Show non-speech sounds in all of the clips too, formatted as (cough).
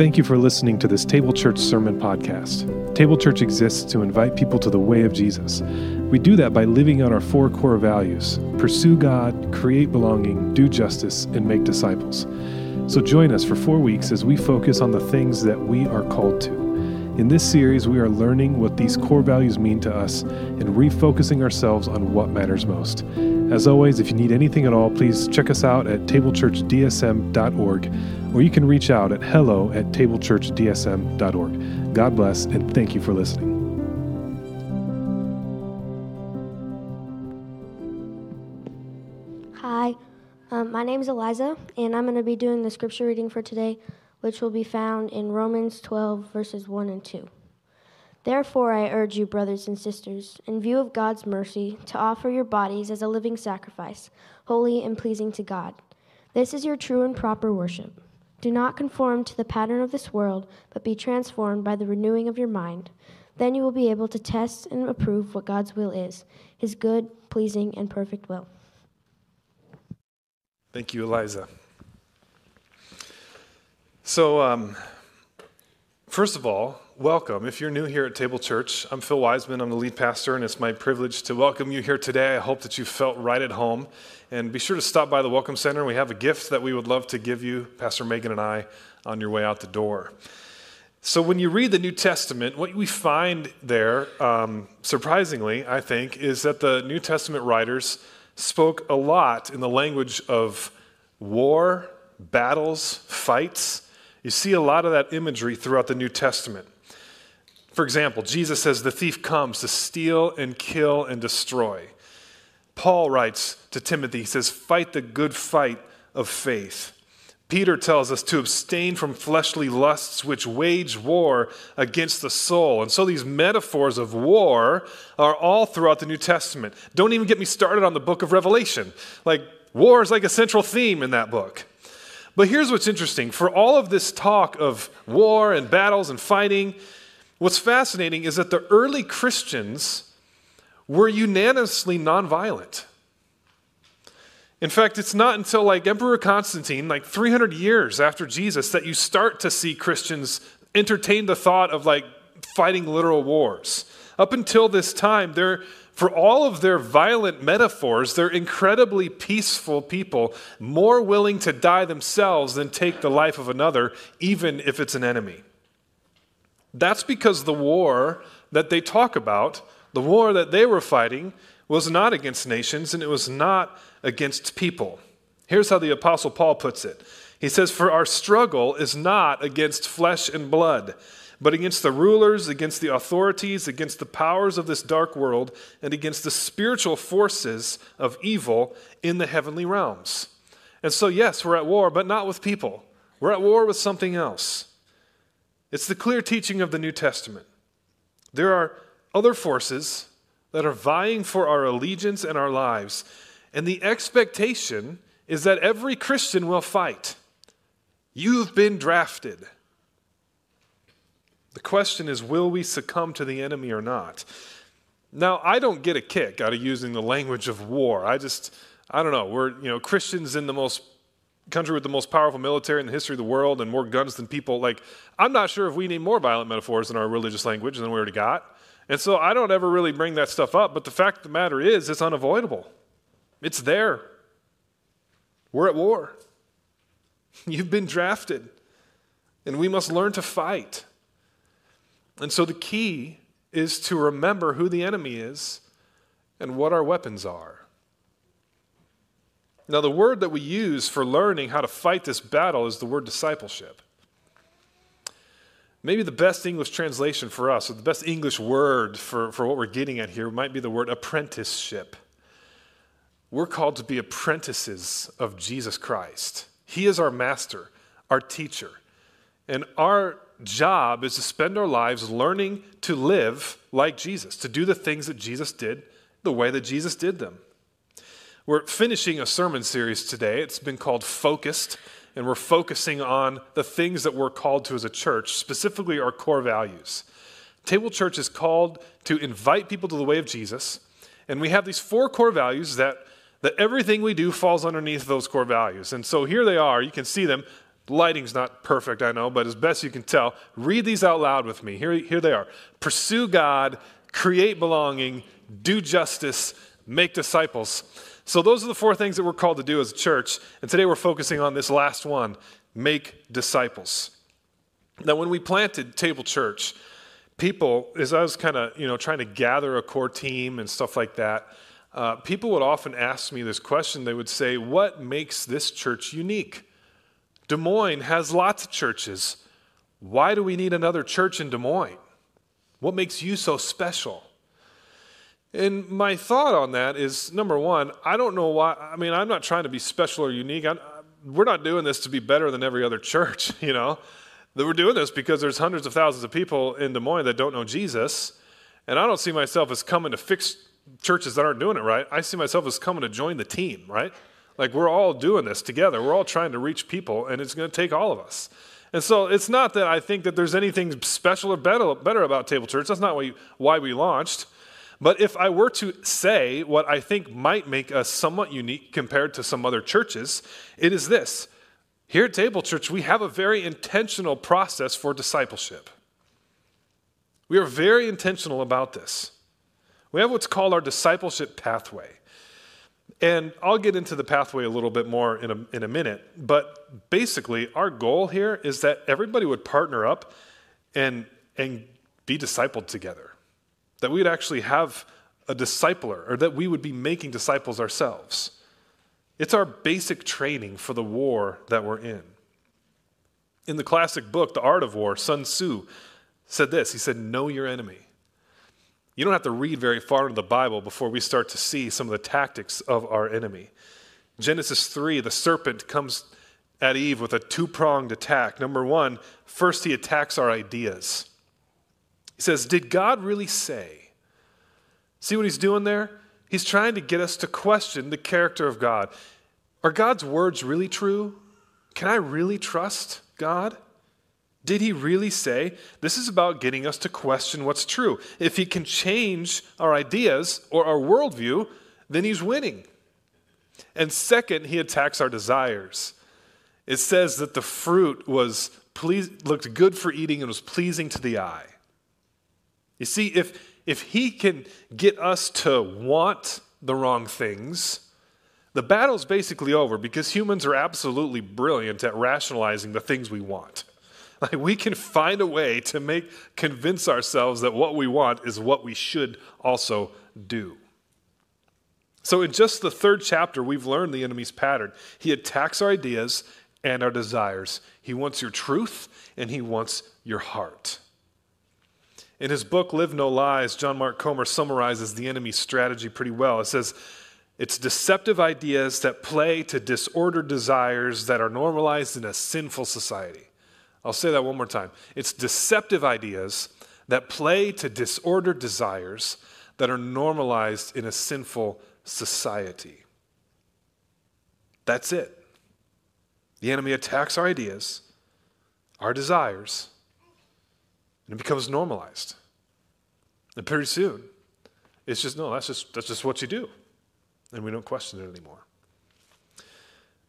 Thank you for listening to this Table Church Sermon Podcast. Table Church exists to invite people to the way of Jesus. We do that by living out our four core values pursue God, create belonging, do justice, and make disciples. So join us for four weeks as we focus on the things that we are called to. In this series, we are learning what these core values mean to us and refocusing ourselves on what matters most. As always, if you need anything at all, please check us out at tablechurchdsm.org or you can reach out at hello at tablechurchdsm.org. God bless and thank you for listening. Hi, um, my name is Eliza, and I'm going to be doing the scripture reading for today which will be found in Romans 12, verses 1 and 2. Therefore, I urge you, brothers and sisters, in view of God's mercy, to offer your bodies as a living sacrifice, holy and pleasing to God. This is your true and proper worship. Do not conform to the pattern of this world, but be transformed by the renewing of your mind. Then you will be able to test and approve what God's will is, his good, pleasing, and perfect will. Thank you, Eliza. So, um, first of all, welcome. If you're new here at Table Church, I'm Phil Wiseman. I'm the lead pastor, and it's my privilege to welcome you here today. I hope that you felt right at home. And be sure to stop by the Welcome Center. We have a gift that we would love to give you, Pastor Megan and I, on your way out the door. So, when you read the New Testament, what we find there, um, surprisingly, I think, is that the New Testament writers spoke a lot in the language of war, battles, fights you see a lot of that imagery throughout the New Testament. For example, Jesus says the thief comes to steal and kill and destroy. Paul writes to Timothy, he says, fight the good fight of faith. Peter tells us to abstain from fleshly lusts which wage war against the soul. And so these metaphors of war are all throughout the New Testament. Don't even get me started on the book of Revelation. Like, war is like a central theme in that book. But here's what's interesting for all of this talk of war and battles and fighting, what's fascinating is that the early Christians were unanimously nonviolent. In fact, it's not until like Emperor Constantine, like 300 years after Jesus, that you start to see Christians entertain the thought of like fighting literal wars. Up until this time, they're for all of their violent metaphors, they're incredibly peaceful people, more willing to die themselves than take the life of another, even if it's an enemy. That's because the war that they talk about, the war that they were fighting, was not against nations and it was not against people. Here's how the Apostle Paul puts it He says, For our struggle is not against flesh and blood but against the rulers, against the authorities, against the powers of this dark world, and against the spiritual forces of evil in the heavenly realms. And so, yes, we're at war, but not with people. We're at war with something else. It's the clear teaching of the New Testament. There are other forces that are vying for our allegiance and our lives, and the expectation is that every Christian will fight. You've been drafted. The question is will we succumb to the enemy or not? Now, I don't get a kick out of using the language of war. I just, I don't know. We're, you know, Christians in the most country with the most powerful military in the history of the world and more guns than people. Like, I'm not sure if we need more violent metaphors in our religious language than we already got. And so I don't ever really bring that stuff up. But the fact of the matter is, it's unavoidable. It's there. We're at war. (laughs) You've been drafted. And we must learn to fight. And so the key is to remember who the enemy is and what our weapons are. Now, the word that we use for learning how to fight this battle is the word discipleship. Maybe the best English translation for us, or the best English word for, for what we're getting at here, might be the word apprenticeship. We're called to be apprentices of Jesus Christ. He is our master, our teacher. And our job is to spend our lives learning to live like Jesus, to do the things that Jesus did the way that Jesus did them. We're finishing a sermon series today. It's been called Focused, and we're focusing on the things that we're called to as a church, specifically our core values. Table Church is called to invite people to the way of Jesus, and we have these four core values that, that everything we do falls underneath those core values. And so here they are. You can see them lighting's not perfect, I know, but as best you can tell, read these out loud with me. Here, here they are Pursue God, create belonging, do justice, make disciples. So, those are the four things that we're called to do as a church. And today we're focusing on this last one make disciples. Now, when we planted Table Church, people, as I was kind of, you know, trying to gather a core team and stuff like that, uh, people would often ask me this question. They would say, What makes this church unique? Des Moines has lots of churches. Why do we need another church in Des Moines? What makes you so special? And my thought on that is number one, I don't know why. I mean, I'm not trying to be special or unique. I'm, we're not doing this to be better than every other church, (laughs) you know. That we're doing this because there's hundreds of thousands of people in Des Moines that don't know Jesus. And I don't see myself as coming to fix churches that aren't doing it right. I see myself as coming to join the team, right? Like we're all doing this together. We're all trying to reach people, and it's going to take all of us. And so it's not that I think that there's anything special or better, better about Table Church. That's not why we launched. But if I were to say what I think might make us somewhat unique compared to some other churches, it is this. Here at Table Church, we have a very intentional process for discipleship. We are very intentional about this. We have what's called our discipleship pathway. And I'll get into the pathway a little bit more in a, in a minute. But basically, our goal here is that everybody would partner up and, and be discipled together. That we'd actually have a discipler, or that we would be making disciples ourselves. It's our basic training for the war that we're in. In the classic book, The Art of War, Sun Tzu said this He said, Know your enemy. You don't have to read very far into the Bible before we start to see some of the tactics of our enemy. Genesis 3, the serpent comes at Eve with a two pronged attack. Number one, first he attacks our ideas. He says, Did God really say? See what he's doing there? He's trying to get us to question the character of God. Are God's words really true? Can I really trust God? Did he really say? This is about getting us to question what's true. If he can change our ideas or our worldview, then he's winning. And second, he attacks our desires. It says that the fruit was please, looked good for eating and was pleasing to the eye. You see, if, if he can get us to want the wrong things, the battle's basically over because humans are absolutely brilliant at rationalizing the things we want. (laughs) Like we can find a way to make convince ourselves that what we want is what we should also do. So in just the third chapter, we've learned the enemy's pattern. He attacks our ideas and our desires. He wants your truth and he wants your heart. In his book, Live No Lies, John Mark Comer summarizes the enemy's strategy pretty well. It says, it's deceptive ideas that play to disordered desires that are normalized in a sinful society. I'll say that one more time. It's deceptive ideas that play to disordered desires that are normalized in a sinful society. That's it. The enemy attacks our ideas, our desires, and it becomes normalized. And pretty soon, it's just no, that's just that's just what you do. And we don't question it anymore.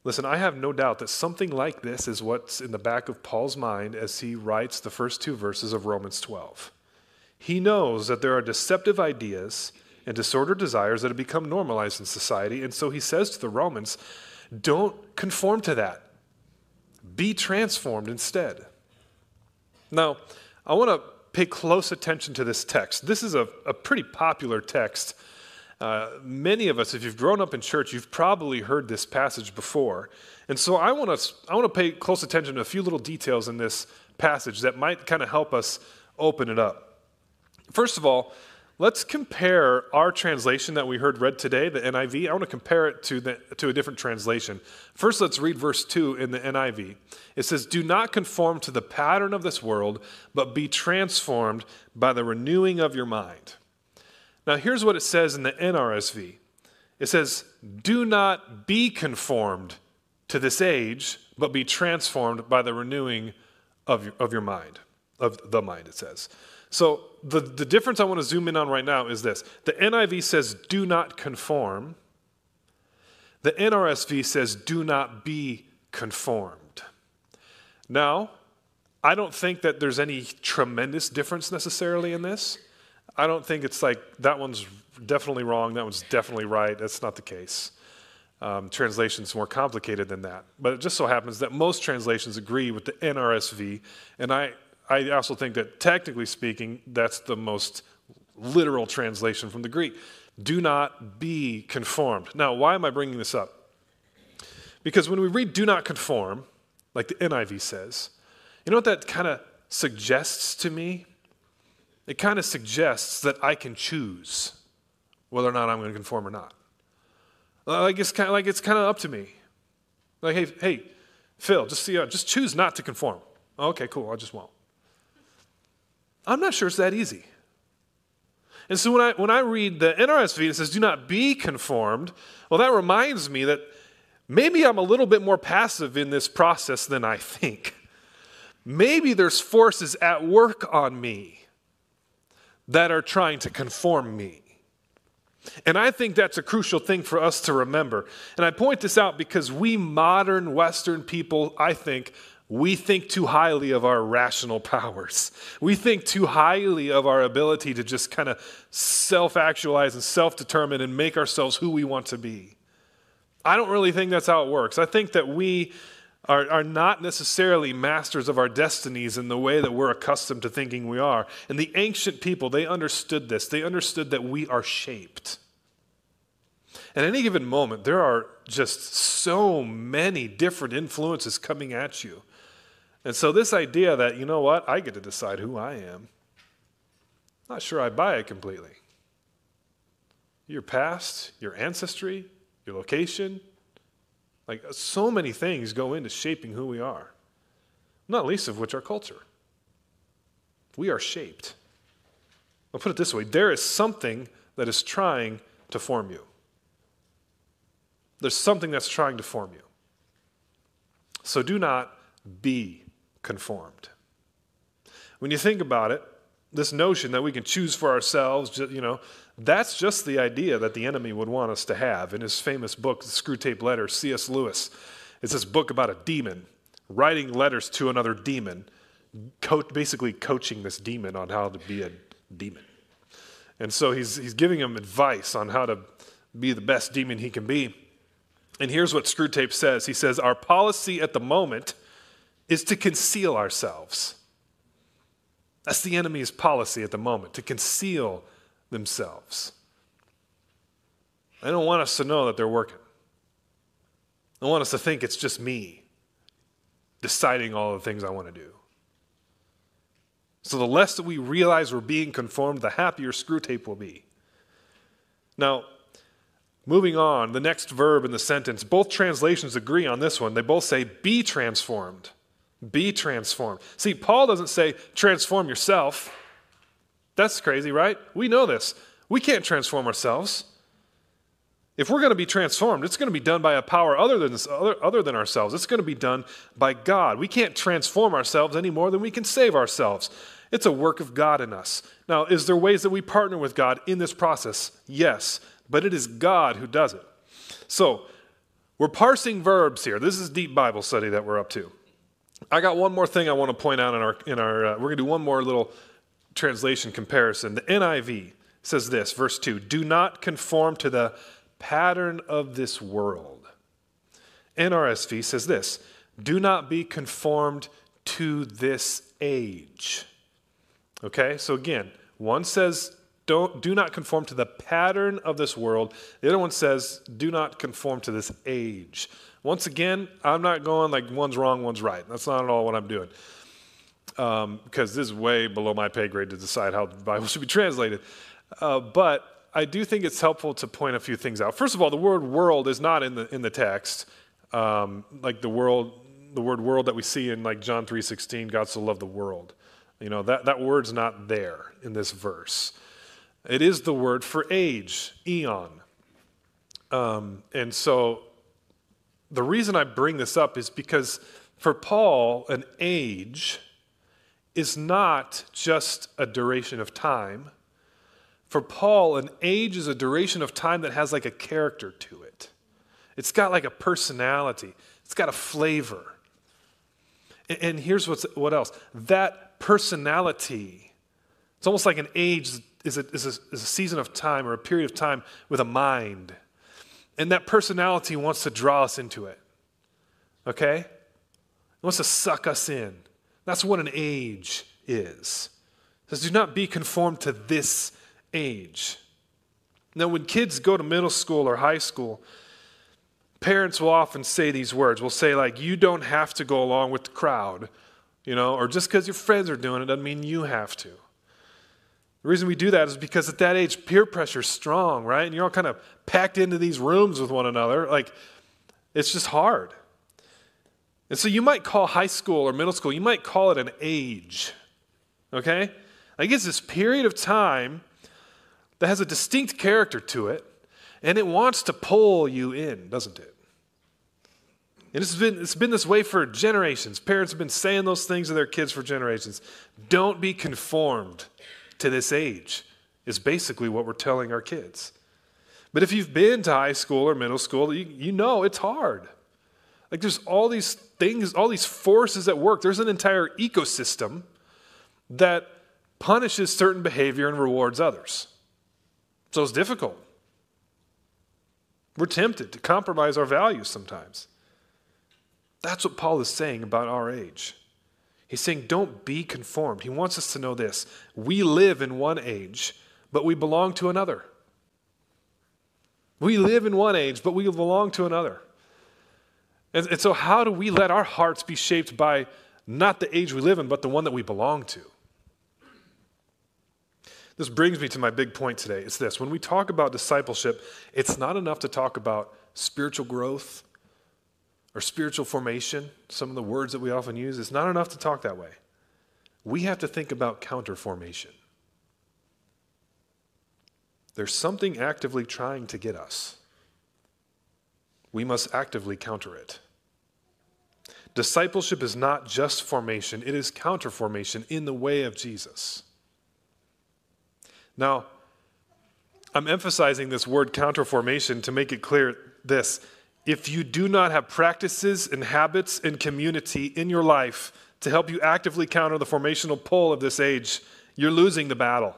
Listen, I have no doubt that something like this is what's in the back of Paul's mind as he writes the first two verses of Romans 12. He knows that there are deceptive ideas and disordered desires that have become normalized in society, and so he says to the Romans, don't conform to that. Be transformed instead. Now, I want to pay close attention to this text. This is a, a pretty popular text uh, many of us, if you've grown up in church, you've probably heard this passage before. And so I want to I want to pay close attention to a few little details in this passage that might kind of help us open it up. First of all, let's compare our translation that we heard read today, the NIV. I want to compare it to, the, to a different translation. First, let's read verse 2 in the NIV. It says, Do not conform to the pattern of this world, but be transformed by the renewing of your mind. Now, here's what it says in the NRSV it says, Do not be conformed to this age, but be transformed by the renewing of your, of your mind, of the mind, it says. So, the, the difference I want to zoom in on right now is this the NIV says, Do not conform. The NRSV says, Do not be conformed. Now, I don't think that there's any tremendous difference necessarily in this. I don't think it's like that one's definitely wrong, that one's definitely right. That's not the case. Um, translation's more complicated than that. But it just so happens that most translations agree with the NRSV, and I, I also think that technically speaking, that's the most literal translation from the Greek. Do not be conformed. Now, why am I bringing this up? Because when we read do not conform, like the NIV says, you know what that kind of suggests to me? It kind of suggests that I can choose whether or not I'm going to conform or not. Like it's kind of like it's kind of up to me. Like, hey, hey, Phil, just see, just choose not to conform. Okay, cool. I just won't. I'm not sure it's that easy. And so when I when I read the NRSV, and it says, "Do not be conformed." Well, that reminds me that maybe I'm a little bit more passive in this process than I think. Maybe there's forces at work on me that are trying to conform me. And I think that's a crucial thing for us to remember. And I point this out because we modern Western people, I think, we think too highly of our rational powers. We think too highly of our ability to just kind of self actualize and self determine and make ourselves who we want to be. I don't really think that's how it works. I think that we are, are not necessarily masters of our destinies in the way that we're accustomed to thinking we are. And the ancient people, they understood this. They understood that we are shaped. At any given moment, there are just so many different influences coming at you. And so, this idea that, you know what, I get to decide who I am, not sure I buy it completely. Your past, your ancestry, your location, like so many things go into shaping who we are, not least of which our culture. We are shaped. I'll put it this way there is something that is trying to form you. There's something that's trying to form you. So do not be conformed. When you think about it, this notion that we can choose for ourselves, you know, that's just the idea that the enemy would want us to have. In his famous book, The Screwtape Letter, C.S. Lewis, it's this book about a demon writing letters to another demon, basically coaching this demon on how to be a demon. And so he's, he's giving him advice on how to be the best demon he can be. And here's what Screwtape says He says, Our policy at the moment is to conceal ourselves. That's the enemy's policy at the moment, to conceal themselves. They don't want us to know that they're working. They want us to think it's just me deciding all the things I want to do. So the less that we realize we're being conformed, the happier Screwtape will be. Now, moving on, the next verb in the sentence, both translations agree on this one. They both say, be transformed. Be transformed. See, Paul doesn't say transform yourself. That's crazy, right? We know this. We can't transform ourselves. If we're going to be transformed, it's going to be done by a power other than, other, other than ourselves. It's going to be done by God. We can't transform ourselves any more than we can save ourselves. It's a work of God in us. Now, is there ways that we partner with God in this process? Yes, but it is God who does it. So, we're parsing verbs here. This is deep Bible study that we're up to. I got one more thing I want to point out in our in our. Uh, we're going to do one more little translation comparison. The NIV says this, verse 2 Do not conform to the pattern of this world. NRSV says this Do not be conformed to this age. Okay, so again, one says, don't, do not conform to the pattern of this world. The other one says, do not conform to this age. Once again, I'm not going like one's wrong, one's right. That's not at all what I'm doing um, because this is way below my pay grade to decide how the Bible (laughs) should be translated. Uh, but I do think it's helpful to point a few things out. First of all, the word world is not in the, in the text. Um, like the world, the word world that we see in like John 3.16, God so loved the world. You know, that, that word's not there in this verse. It is the word for age, eon. Um, and so the reason I bring this up is because for Paul, an age is not just a duration of time. For Paul, an age is a duration of time that has like a character to it. It's got like a personality, it's got a flavor. And here's what's, what else that personality, it's almost like an age is a, is, a, is a season of time or a period of time with a mind. And that personality wants to draw us into it. Okay? It wants to suck us in. That's what an age is. It says, do not be conformed to this age. Now, when kids go to middle school or high school, parents will often say these words. We'll say, like, you don't have to go along with the crowd, you know, or just because your friends are doing it doesn't mean you have to. The reason we do that is because at that age, peer pressure is strong, right? And you're all kind of packed into these rooms with one another. Like, it's just hard. And so you might call high school or middle school, you might call it an age, okay? Like, it's this period of time that has a distinct character to it, and it wants to pull you in, doesn't it? And it's been, it's been this way for generations. Parents have been saying those things to their kids for generations. Don't be conformed to this age, is basically what we're telling our kids. But if you've been to high school or middle school, you, you know it's hard. Like there's all these things, all these forces at work. There's an entire ecosystem that punishes certain behavior and rewards others. So it's difficult. We're tempted to compromise our values sometimes. That's what Paul is saying about our age. He's saying, don't be conformed. He wants us to know this. We live in one age, but we belong to another. We live in one age, but we belong to another. And, and, so, how do we let our hearts be shaped by not the age we live in, but the one that we belong to? This brings me to my big point today. It's this when we talk about discipleship, it's not enough to talk about spiritual growth or spiritual formation, some of the words that we often use. It's not enough to talk that way. We have to think about counter formation. There's something actively trying to get us. We must actively counter it. Discipleship is not just formation, it is counter formation in the way of Jesus. Now, I'm emphasizing this word counterformation to make it clear this. If you do not have practices and habits and community in your life to help you actively counter the formational pull of this age, you're losing the battle.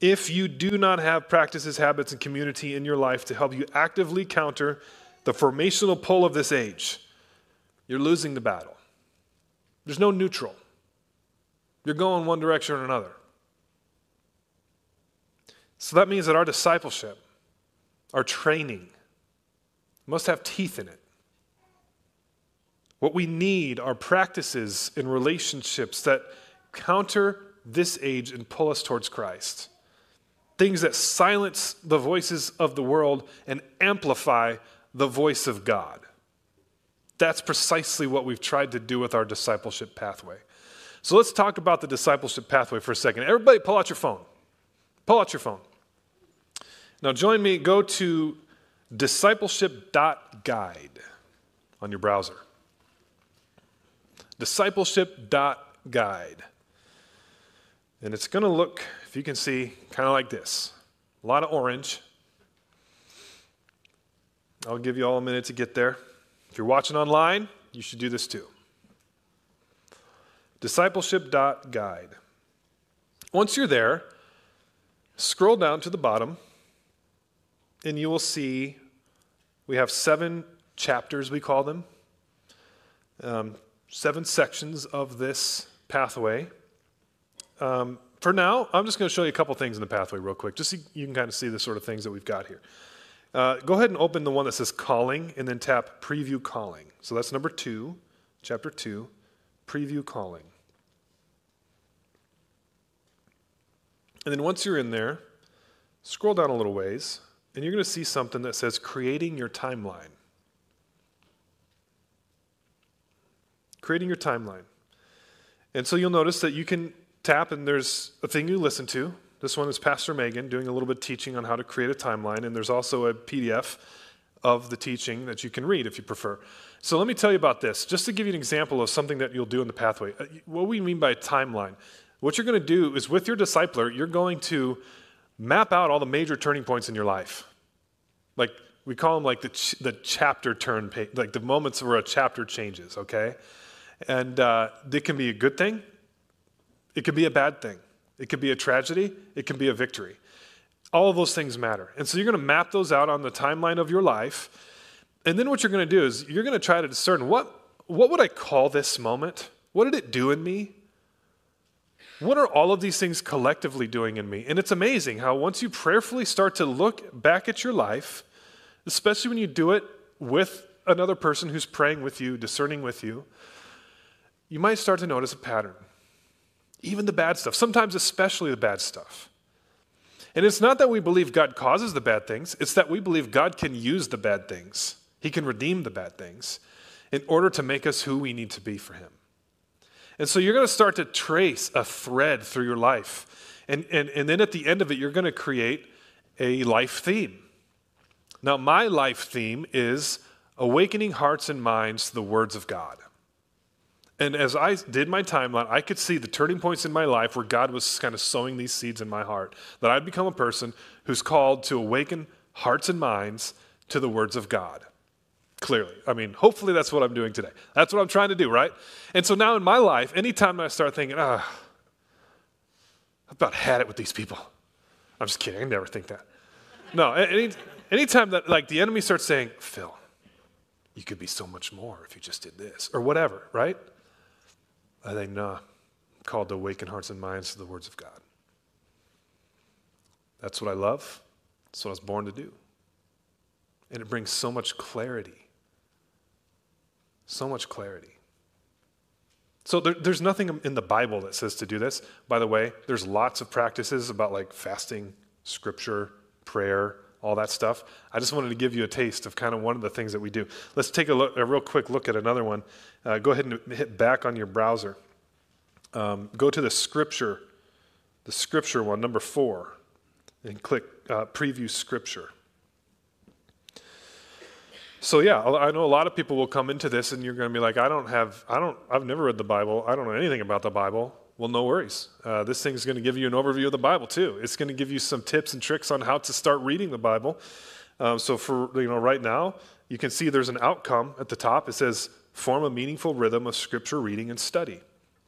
If you do not have practices, habits, and community in your life to help you actively counter the formational pull of this age, you're losing the battle. There's no neutral. You're going one direction or another. So that means that our discipleship, our training, must have teeth in it. What we need are practices and relationships that counter this age and pull us towards Christ. Things that silence the voices of the world and amplify the voice of God. That's precisely what we've tried to do with our discipleship pathway. So let's talk about the discipleship pathway for a second. Everybody, pull out your phone. Pull out your phone. Now, join me, go to discipleship.guide on your browser. Discipleship.guide. And it's going to look, if you can see, kind of like this a lot of orange. I'll give you all a minute to get there. If you're watching online, you should do this too. Discipleship.guide. Once you're there, scroll down to the bottom and you will see we have seven chapters, we call them, um, seven sections of this pathway. Um, for now, I'm just going to show you a couple things in the pathway real quick, just so you can kind of see the sort of things that we've got here. Uh, go ahead and open the one that says calling and then tap preview calling. So that's number two, chapter two, preview calling. And then once you're in there, scroll down a little ways and you're going to see something that says creating your timeline. Creating your timeline. And so you'll notice that you can tap, and there's a thing you listen to. This one is Pastor Megan doing a little bit of teaching on how to create a timeline, and there's also a PDF of the teaching that you can read if you prefer. So let me tell you about this, just to give you an example of something that you'll do in the pathway. Uh, what we mean by timeline, what you're going to do is with your discipler, you're going to map out all the major turning points in your life. Like We call them like the, ch- the chapter turn, like the moments where a chapter changes, okay? And uh, it can be a good thing, it can be a bad thing, it can be a tragedy, it can be a victory. All of those things matter. And so you're going to map those out on the timeline of your life. And then what you're going to do is you're going to try to discern what, what would I call this moment? What did it do in me? What are all of these things collectively doing in me? And it's amazing how once you prayerfully start to look back at your life, especially when you do it with another person who's praying with you, discerning with you, you might start to notice a pattern. Even the bad stuff, sometimes especially the bad stuff. And it's not that we believe God causes the bad things, it's that we believe God can use the bad things. He can redeem the bad things in order to make us who we need to be for Him. And so you're going to start to trace a thread through your life. And, and, and then at the end of it, you're going to create a life theme. Now, my life theme is awakening hearts and minds to the words of God. And as I did my timeline, I could see the turning points in my life where God was kind of sowing these seeds in my heart. That I'd become a person who's called to awaken hearts and minds to the words of God. Clearly. I mean, hopefully that's what I'm doing today. That's what I'm trying to do, right? And so now in my life, anytime I start thinking, ah, I've about had it with these people. I'm just kidding. I never think that. No, any, anytime that like the enemy starts saying, Phil, you could be so much more if you just did this, or whatever, right? I think, nah, I'm called to awaken hearts and minds to the words of God. That's what I love. That's what I was born to do. And it brings so much clarity. So much clarity. So there, there's nothing in the Bible that says to do this. By the way, there's lots of practices about like fasting, scripture, prayer, all that stuff. I just wanted to give you a taste of kind of one of the things that we do. Let's take a, look, a real quick look at another one. Uh, go ahead and hit back on your browser. Um, go to the scripture, the scripture one, number four, and click uh, preview scripture. So yeah, I know a lot of people will come into this and you're going to be like, I don't have, I don't, I've never read the Bible. I don't know anything about the Bible. Well, no worries. Uh, this thing's going to give you an overview of the Bible too. It's going to give you some tips and tricks on how to start reading the Bible. Um, so for you know, right now, you can see there's an outcome at the top. It says form a meaningful rhythm of scripture reading and study.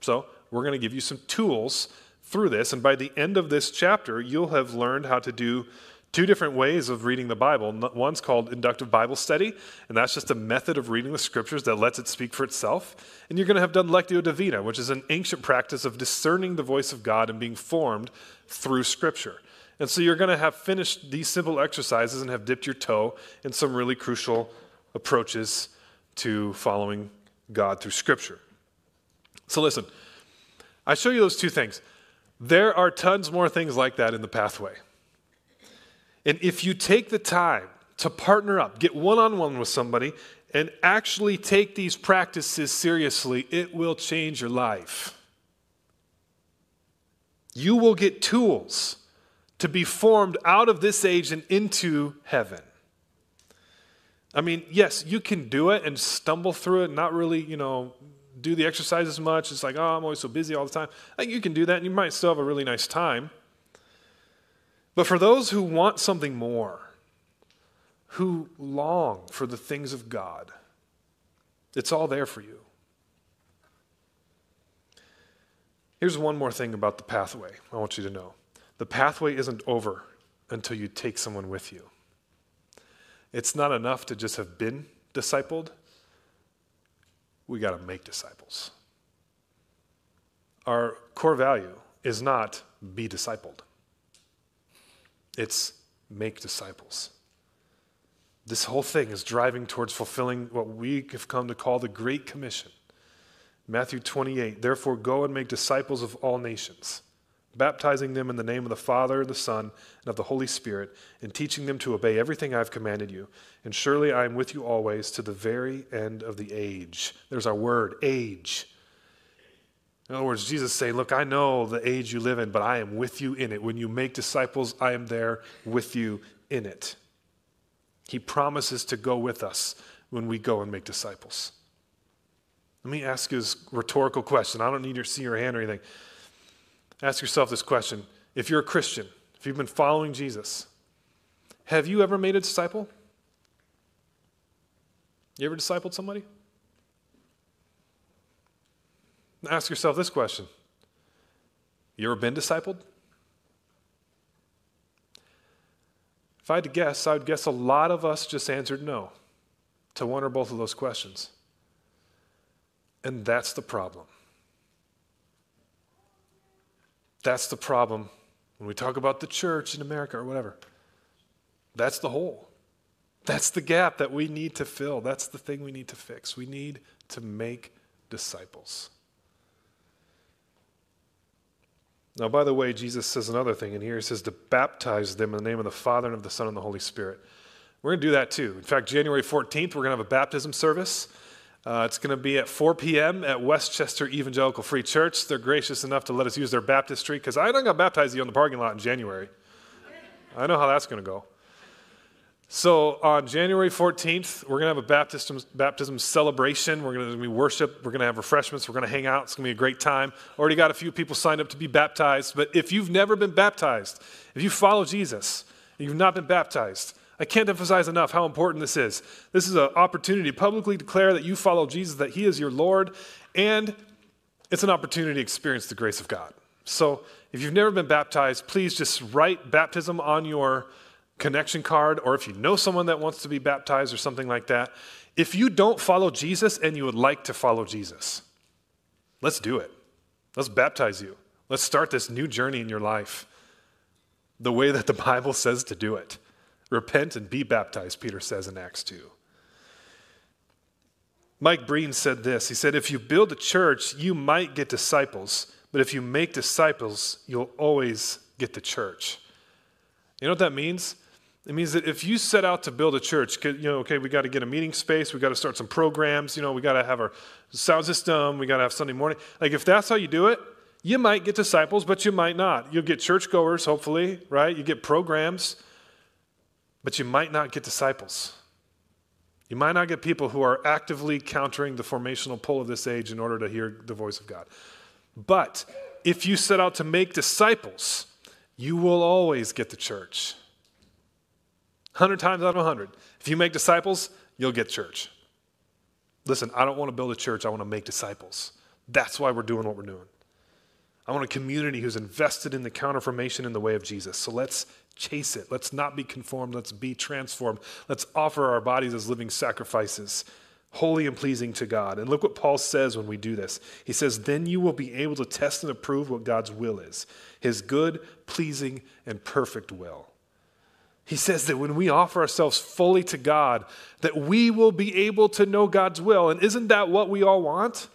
So we're going to give you some tools through this, and by the end of this chapter, you'll have learned how to do two different ways of reading the Bible. One's called inductive Bible study, and that's just a method of reading the scriptures that lets it speak for itself. And you're going to have done Lectio Divina, which is an ancient practice of discerning the voice of God and being formed through scripture. And so you're going to have finished these simple exercises and have dipped your toe in some really crucial approaches to following God through scripture. So listen, I show you those two things. There are tons more things like that in the pathway. And if you take the time to partner up, get one on one with somebody, and actually take these practices seriously, it will change your life. You will get tools to be formed out of this age and into heaven. I mean, yes, you can do it and stumble through it, and not really, you know, do the exercise as much. It's like, oh, I'm always so busy all the time. Think you can do that and you might still have a really nice time. But for those who want something more, who long for the things of God, it's all there for you. Here's one more thing about the pathway I want you to know the pathway isn't over until you take someone with you. It's not enough to just have been discipled, we got to make disciples. Our core value is not be discipled. It's make disciples. This whole thing is driving towards fulfilling what we have come to call the Great Commission. Matthew 28 Therefore, go and make disciples of all nations, baptizing them in the name of the Father, and the Son, and of the Holy Spirit, and teaching them to obey everything I've commanded you. And surely I am with you always to the very end of the age. There's our word, age. In other words, Jesus saying, Look, I know the age you live in, but I am with you in it. When you make disciples, I am there with you in it. He promises to go with us when we go and make disciples. Let me ask you this rhetorical question. I don't need to see your hand or anything. Ask yourself this question. If you're a Christian, if you've been following Jesus, have you ever made a disciple? You ever discipled somebody? Ask yourself this question You ever been discipled? If I had to guess, I would guess a lot of us just answered no to one or both of those questions. And that's the problem. That's the problem when we talk about the church in America or whatever. That's the hole. That's the gap that we need to fill. That's the thing we need to fix. We need to make disciples. Now, by the way, Jesus says another thing in here. He says to baptize them in the name of the Father and of the Son and the Holy Spirit. We're going to do that too. In fact, January 14th, we're going to have a baptism service. Uh, it's going to be at 4 p.m. at Westchester Evangelical Free Church. They're gracious enough to let us use their baptistry because I don't got baptized you on the parking lot in January. I know how that's going to go. So on January 14th, we're going to have a baptism, baptism celebration. We're going to be worship. We're going to have refreshments. We're going to hang out. It's going to be a great time. Already got a few people signed up to be baptized. But if you've never been baptized, if you follow Jesus and you've not been baptized, I can't emphasize enough how important this is. This is an opportunity to publicly declare that you follow Jesus, that He is your Lord, and it's an opportunity to experience the grace of God. So if you've never been baptized, please just write baptism on your connection card, or if you know someone that wants to be baptized or something like that. If you don't follow Jesus and you would like to follow Jesus, let's do it. Let's baptize you. Let's start this new journey in your life the way that the (laughs) Bible says to do it. Repent and be baptized, Peter says in Acts 2. Mike Breen said this He said, If you build a church, you might get disciples, but if you make disciples, you'll always get the church. You know what that means? It means that if you set out to build a church, you know, okay, we got to get a meeting space, we got to start some programs, you know, we got to have our sound system, we got to have Sunday morning. Like, if that's how you do it, you might get disciples, but you might not. You'll get churchgoers, hopefully, right? You get programs but you might not get disciples. You might not get people who are actively countering the formational pull of this age in order to hear the voice of God. But if you set out to make disciples, you will always get the church. 100 times out of 100. If you make disciples, you'll get church. Listen, I don't want to build a church, I want to make disciples. That's why we're doing what we're doing. I want a community who's invested in the counterformation in the way of Jesus. So let's chase it. Let's not be conformed. Let's be transformed. Let's offer our bodies as living sacrifices, holy and pleasing to God. And look what Paul says when we do this. He says, Then you will be able to test and approve what God's will is his good, pleasing, and perfect will. He says that when we offer ourselves fully to God, that we will be able to know God's will. And isn't that what we all want?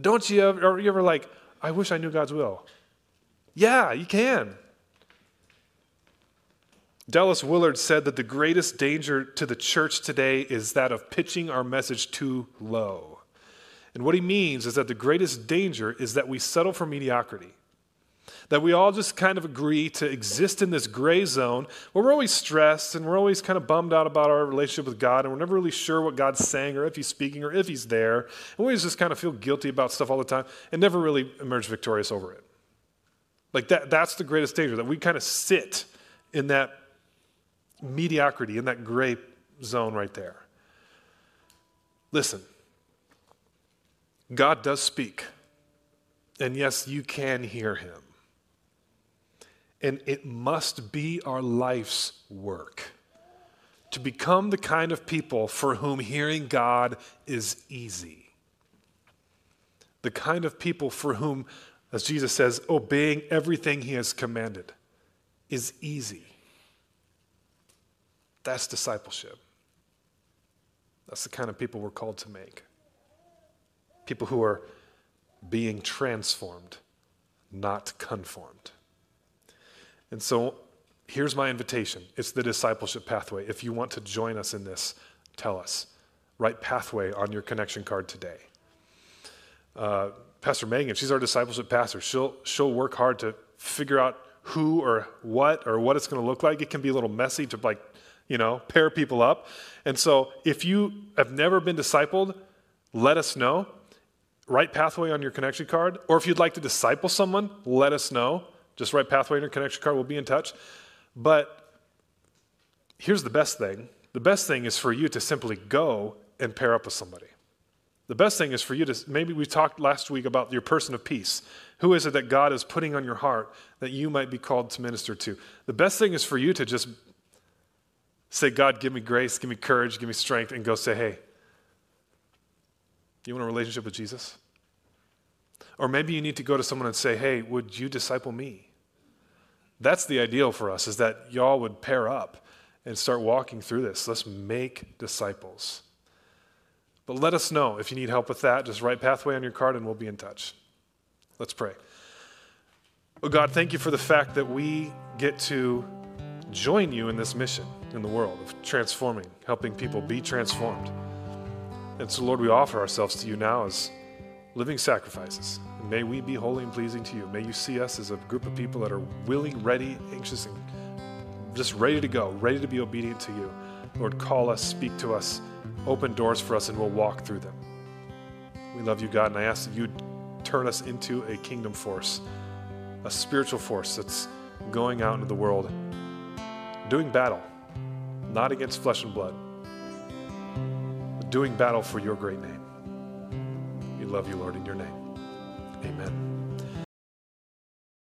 Don't you ever, are you ever like, I wish I knew God's will? Yeah, you can. Dallas Willard said that the greatest danger to the church today is that of pitching our message too low. And what he means is that the greatest danger is that we settle for mediocrity. That we all just kind of agree to exist in this gray zone where we're always stressed and we're always kind of bummed out about our relationship with God and we're never really sure what God's saying or if He's speaking or if He's there. And we just kind of feel guilty about stuff all the time and never really emerge victorious over it. Like that, that's the greatest danger, that we kind of sit in that mediocrity in that gray zone right there. Listen, God does speak. And yes, you can hear him. And it must be our life's work to become the kind of people for whom hearing God is easy. The kind of people for whom, as Jesus says, obeying everything he has commanded is easy. That's discipleship. That's the kind of people we're called to make. People who are being transformed, not conformed. And so here's my invitation it's the discipleship pathway. If you want to join us in this, tell us. Write pathway on your connection card today. Uh, pastor Megan, she's our discipleship pastor. She'll, she'll work hard to figure out who or what or what it's going to look like. It can be a little messy to like you know, pair people up. And so if you have never been discipled, let us know. Write pathway on your connection card. Or if you'd like to disciple someone, let us know. Just write pathway on your connection card. We'll be in touch. But here's the best thing the best thing is for you to simply go and pair up with somebody. The best thing is for you to, maybe we talked last week about your person of peace. Who is it that God is putting on your heart that you might be called to minister to? The best thing is for you to just say, God, give me grace, give me courage, give me strength, and go say, hey, you want a relationship with Jesus? Or maybe you need to go to someone and say, hey, would you disciple me? That's the ideal for us, is that y'all would pair up and start walking through this. Let's make disciples. But let us know if you need help with that. Just write Pathway on your card and we'll be in touch. Let's pray. Oh God, thank you for the fact that we get to join you in this mission in the world of transforming, helping people be transformed. And so, Lord, we offer ourselves to you now as living sacrifices. May we be holy and pleasing to you. May you see us as a group of people that are willing, ready, anxious, and just ready to go, ready to be obedient to you. Lord, call us, speak to us open doors for us and we'll walk through them. We love you, God, and I ask that you turn us into a kingdom force, a spiritual force that's going out into the world, doing battle, not against flesh and blood, but doing battle for your great name. We love you, Lord, in your name. Amen.